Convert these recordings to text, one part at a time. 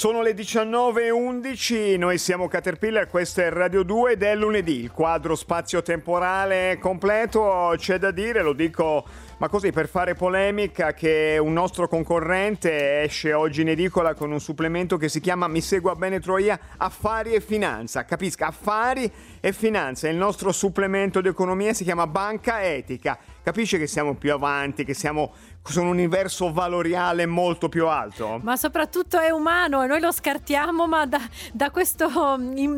Sono le 19.11, noi siamo Caterpillar, questo è Radio 2 ed è lunedì, il quadro spazio-temporale completo, c'è da dire, lo dico ma così per fare polemica che un nostro concorrente esce oggi in edicola con un supplemento che si chiama Mi segua bene Troia Affari e Finanza, capisca, Affari e Finanza, il nostro supplemento di economia si chiama Banca Etica, capisce che siamo più avanti, che siamo su un universo valoriale molto più alto. Ma soprattutto è umano e noi lo scartiamo, ma da, da, questo,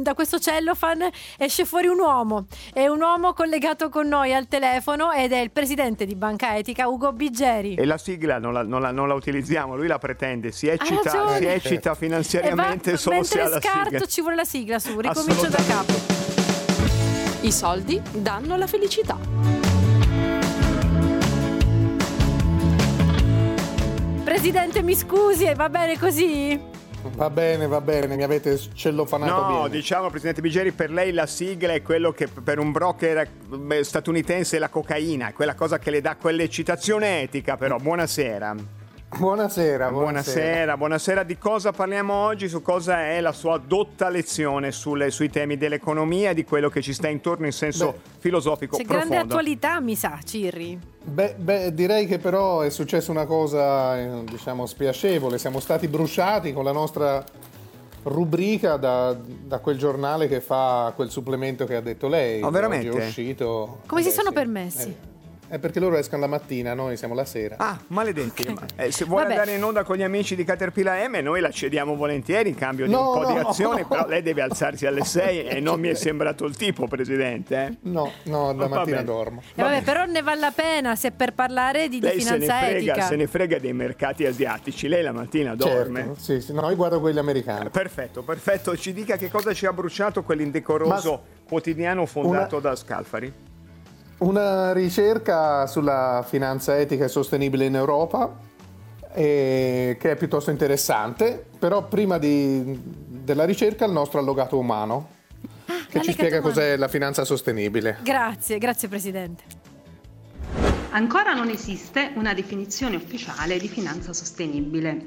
da questo cellofan esce fuori un uomo. È un uomo collegato con noi al telefono ed è il presidente di Banca Etica, Ugo Biggeri. E la sigla non la, non la, non la utilizziamo, lui la pretende, si eccita, si eccita finanziariamente va, solo se ha la sigla. scarto ci vuole la sigla su, ricomincio da capo. I soldi danno la felicità. Presidente, mi scusi, va bene così? Va bene, va bene, mi avete cellofanato no, bene. No, diciamo, Presidente Bigeri, per lei la sigla è quello che per un broker statunitense è la cocaina, quella cosa che le dà quell'eccitazione etica, però. Buonasera. Buonasera, buonasera, buonasera. Buonasera, Di cosa parliamo oggi? Su cosa è la sua dotta lezione sulle, sui temi dell'economia e di quello che ci sta intorno in senso beh, filosofico c'è profondo? grande attualità, mi sa, Cirri. Beh, beh, direi che però è successa una cosa, eh, diciamo, spiacevole. Siamo stati bruciati con la nostra rubrica da, da, quel giornale che fa quel supplemento che ha detto lei. Oh, veramente? È uscito. Come Beh, si sono sì. permessi? Eh. È perché loro escono la mattina, noi siamo la sera. Ah, maledetti. Okay. Eh, se vuole Vabbè. andare in onda con gli amici di Caterpillar M, noi la cediamo volentieri in cambio di no, un po' no, di azioni, no. però lei deve alzarsi alle 6 e non mi è sembrato il tipo, Presidente. Eh? No, no, la mattina dormo. Eh, vabbè, però ne vale la pena se per parlare di, di finanza se ne frega, etica. se ne frega dei mercati asiatici, lei la mattina dorme. Certo, sì, sì, no, io guardo quelli americani. Perfetto, perfetto. Ci dica che cosa ci ha bruciato quell'indecoroso Ma... quotidiano fondato una... da Scalfari. Una ricerca sulla finanza etica e sostenibile in Europa eh, che è piuttosto interessante, però prima di, della ricerca il nostro allogato umano ah, che ci spiega umano. cos'è la finanza sostenibile. Grazie, grazie Presidente. Ancora non esiste una definizione ufficiale di finanza sostenibile.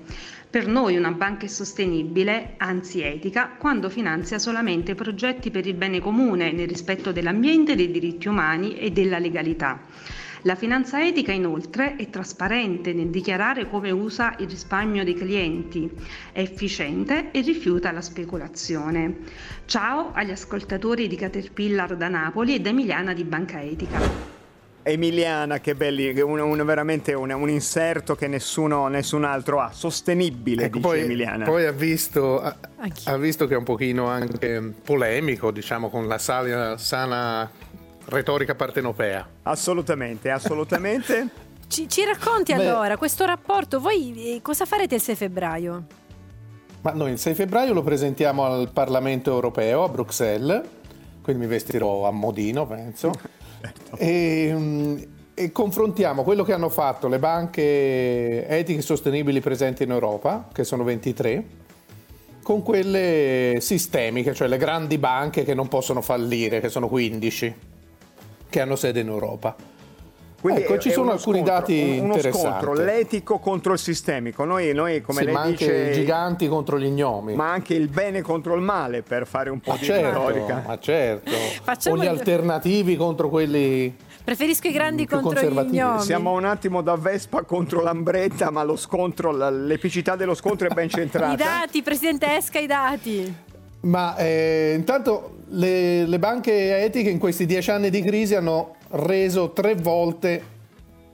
Per noi una banca è sostenibile, anzi etica, quando finanzia solamente progetti per il bene comune nel rispetto dell'ambiente, dei diritti umani e della legalità. La finanza etica inoltre è trasparente nel dichiarare come usa il risparmio dei clienti, è efficiente e rifiuta la speculazione. Ciao agli ascoltatori di Caterpillar da Napoli e da Emiliana di Banca Etica. Emiliana, che belli, un, un, veramente un, un, inserto che nessuno, nessun altro ha, sostenibile, ecco, poi, Emiliana. Poi ha visto, ha, ha visto, che è un pochino anche polemico, diciamo, con la sana, sana retorica partenopea. Assolutamente, assolutamente. ci, ci, racconti Beh, allora questo rapporto, voi eh, cosa farete il 6 febbraio? Ma noi il 6 febbraio lo presentiamo al Parlamento europeo a Bruxelles, quindi mi vestirò a modino, penso. Certo. E, mm, e, confrontiamo quello che hanno fatto le banche etiche e sostenibili presenti in Europa, che sono 23, con quelle sistemiche, cioè le grandi banche che non possono fallire, che sono 15, che hanno sede in Europa. Quindi ecco, ci sono alcuni scontro, dati uno interessanti. scontro, l'etico contro il sistemico. Noi, noi come sì, lei ma dice, anche i giganti contro gli gnomi. Ma anche il bene contro il male, per fare un po' ma di certo, retorica. Ma certo, Facciamo o gli alternativi contro quelli... Preferisco i grandi contro gli gnomi. Siamo un attimo da Vespa contro l'Ambretta, ma lo scontro, l'epicità dello scontro è ben centrata. I dati, Presidente, esca i dati. Ma eh, intanto le, le banche etiche in questi dieci anni di crisi hanno reso tre volte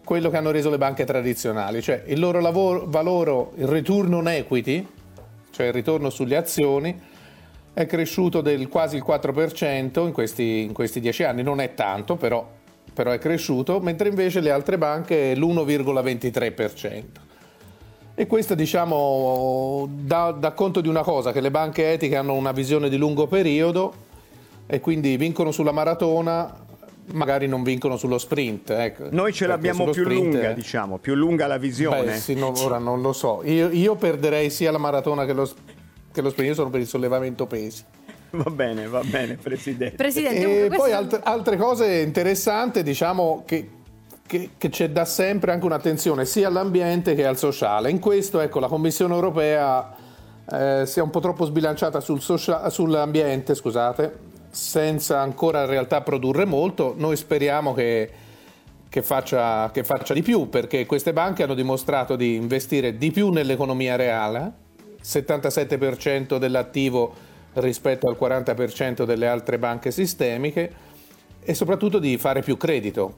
quello che hanno reso le banche tradizionali, cioè il loro lavoro, valore, il return on equity, cioè il ritorno sulle azioni, è cresciuto del quasi il 4% in questi, in questi 10 anni, non è tanto però, però è cresciuto, mentre invece le altre banche è l'1,23%. E questo diciamo dà, dà conto di una cosa, che le banche etiche hanno una visione di lungo periodo e quindi vincono sulla maratona magari non vincono sullo sprint. Ecco. Noi ce l'abbiamo più sprint, lunga, diciamo, più lunga la visione. Beh, sì, no, ora non lo so. Io, io, perderei sia la maratona che lo, che lo sprint, io sono per il sollevamento pesi. Va bene, va bene, Presidente. Presidente e poi altre, altre, cose interessanti, diciamo che, che, che, c'è da sempre anche un'attenzione sia all'ambiente che al sociale. In questo, ecco, la Commissione europea eh, sia un po' troppo sbilanciata sul social, sull'ambiente, scusate, senza ancora in realtà produrre molto. Noi speriamo che, che, faccia, che faccia di più perché queste banche hanno dimostrato di investire di più nell'economia reale, 77% dell'attivo rispetto al 40% delle altre banche sistemiche e soprattutto di fare più credito,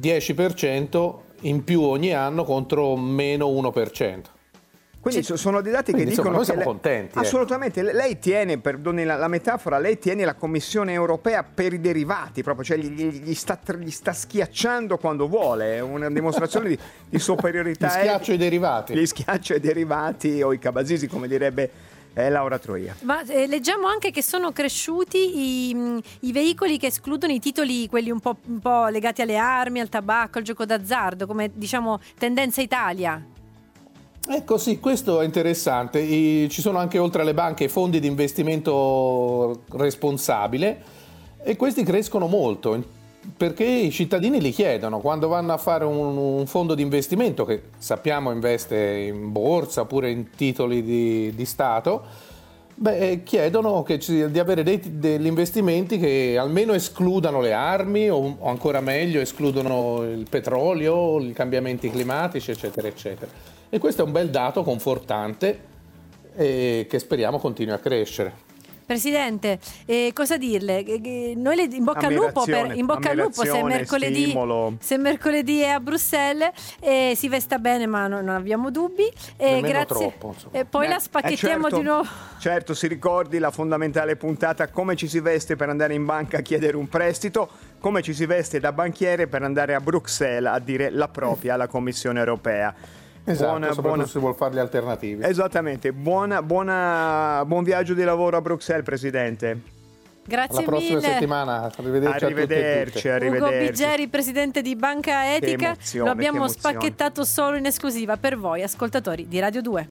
10% in più ogni anno contro meno 1%. Quindi Sì. sono dei dati Quindi, che dicono insomma, noi che siamo lei- contenti, ecco. Assolutamente, lei tiene, perdoni la, la metafora, lei tiene la Commissione europea per i derivati, proprio, cioè gli, gli- gli sta, gli sta schiacciando quando vuole, è una dimostrazione di, di superiorità. Gli schiaccio i derivati. Gli schiaccio i derivati o i cabasisi, come direbbe eh, Laura Troia. Ma eh, leggiamo anche che sono cresciuti i, mh, i veicoli che escludono i titoli, quelli un po', un po' legati alle armi, al tabacco, al gioco d'azzardo, come diciamo tendenza Italia. Ecco sì, questo è interessante. I- ci sono anche oltre alle banche fondi di investimento responsabile e questi crescono molto perché i cittadini li chiedono quando vanno a fare un, un fondo di investimento che sappiamo investe in borsa oppure in titoli di, di Stato. Beh, chiedono che ci- di avere dei- degli investimenti che almeno escludano le armi o, o ancora meglio escludono il petrolio, i cambiamenti climatici, eccetera, eccetera. E questo è un bel dato confortante e che speriamo continui a crescere. Presidente, eh, cosa dirle? Eh, eh, Noi le in bocca al lupo, per, in bocca al lupo se mercoledì, stimolo. se mercoledì è a Bruxelles e si vesta bene ma non, non abbiamo dubbi. E Nemmeno grazie. troppo. E poi Eh, la spacchettiamo eh, certo, di nuovo. Certo, si ricordi la fondamentale puntata come ci si veste per andare in banca a chiedere un prestito, come ci si veste da banchiere per andare a Bruxelles a dire la propria alla Commissione europea. Esatto, Buona- soprattutto buona- se vuol fare gli alternativi. Esattamente, buona, buona, buon viaggio di lavoro a Bruxelles, Presidente. Grazie Alla prossima mille. settimana, arrivederci, a tutti e tutte. Arrivederci, Ugo arrivederci. Biggeri, presidente di Banca Etica, lo abbiamo spacchettato solo in esclusiva per voi, ascoltatori di Radio 2.